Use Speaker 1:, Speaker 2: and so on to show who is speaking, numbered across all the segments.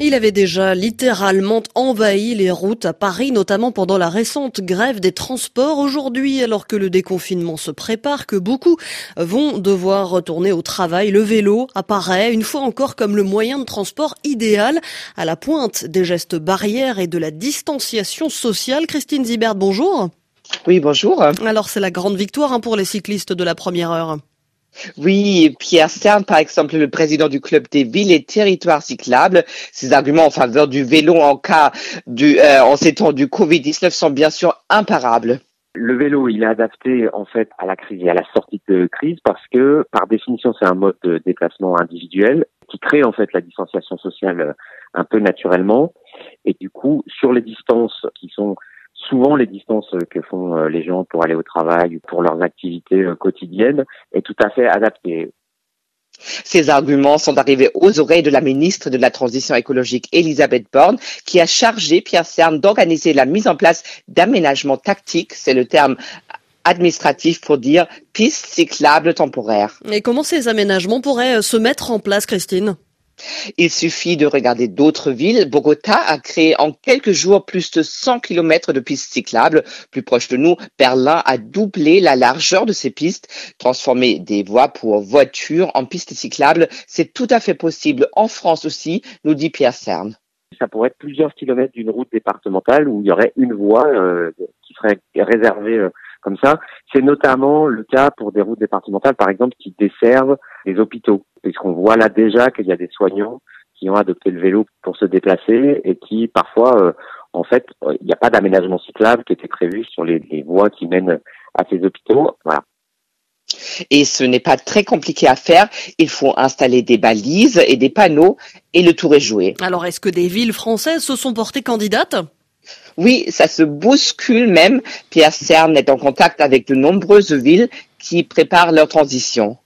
Speaker 1: Il avait déjà littéralement envahi les routes à Paris, notamment pendant la récente grève des transports. Aujourd'hui, alors que le déconfinement se prépare, que beaucoup vont devoir retourner au travail, le vélo apparaît une fois encore comme le moyen de transport idéal à la pointe des gestes barrières et de la distanciation sociale. Christine Zibert, bonjour.
Speaker 2: Oui, bonjour.
Speaker 1: Alors c'est la grande victoire hein, pour les cyclistes de la première heure.
Speaker 2: Oui, Pierre Stern, par exemple, le président du club des villes et territoires cyclables, ses arguments en faveur du vélo en cas du, euh, en ces temps du Covid-19 sont bien sûr imparables.
Speaker 3: Le vélo, il est adapté en fait à la crise et à la sortie de crise parce que, par définition, c'est un mode de déplacement individuel qui crée en fait la distanciation sociale euh, un peu naturellement. Et du coup, sur les distances qui sont souvent les distances que font euh, les gens pour aller au travail ou pour leurs activités euh, quotidiennes est tout à fait adaptée.
Speaker 2: Ces arguments sont arrivés aux oreilles de la ministre de la Transition écologique, Elisabeth Borne, qui a chargé Pierre Cern d'organiser la mise en place d'aménagements tactiques, c'est le terme administratif pour dire pistes cyclables temporaires.
Speaker 1: Et comment ces aménagements pourraient euh, se mettre en place, Christine?
Speaker 2: Il suffit de regarder d'autres villes. Bogota a créé en quelques jours plus de 100 km de pistes cyclables. Plus proche de nous, Berlin a doublé la largeur de ses pistes. Transformer des voies pour voitures en pistes cyclables, c'est tout à fait possible en France aussi, nous dit Pierre Cern.
Speaker 3: Ça pourrait être plusieurs kilomètres d'une route départementale où il y aurait une voie euh, qui serait réservée euh, comme ça. C'est notamment le cas pour des routes départementales, par exemple, qui desservent les hôpitaux, puisqu'on voit là déjà qu'il y a des soignants qui ont adopté le vélo pour se déplacer et qui parfois, euh, en fait, euh, il n'y a pas d'aménagement cyclable qui était prévu sur les, les voies qui mènent à ces hôpitaux. Voilà.
Speaker 2: Et ce n'est pas très compliqué à faire. Il faut installer des balises et des panneaux et le tour est joué.
Speaker 1: Alors, est-ce que des villes françaises se sont portées candidates?
Speaker 2: Oui, ça se bouscule même. Pierre Cern est en contact avec de nombreuses villes qui préparent leur transition.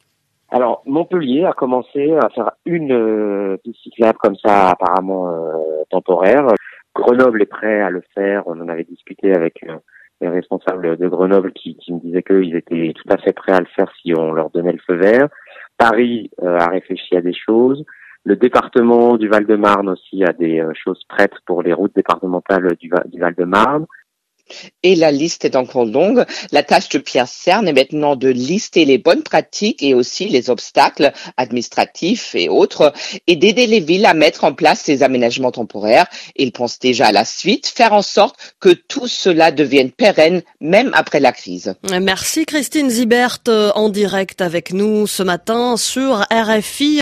Speaker 3: Alors, Montpellier a commencé à faire une euh, piste cyclable comme ça, apparemment euh, temporaire. Grenoble est prêt à le faire. On en avait discuté avec euh, les responsables de Grenoble qui, qui me disaient qu'ils étaient tout à fait prêts à le faire si on leur donnait le feu vert. Paris a réfléchi à des choses. Le département du Val-de-Marne aussi a des euh, choses prêtes pour les routes départementales du, Val-de-Marne.
Speaker 2: Et la liste est encore longue. La tâche de Pierre Cern est maintenant de lister les bonnes pratiques et aussi les obstacles administratifs et autres et d'aider les villes à mettre en place ces aménagements temporaires. Il pense déjà à la suite, faire en sorte que tout cela devienne pérenne même après la crise.
Speaker 1: Merci Christine Zibert euh, en direct avec nous ce matin sur RFI.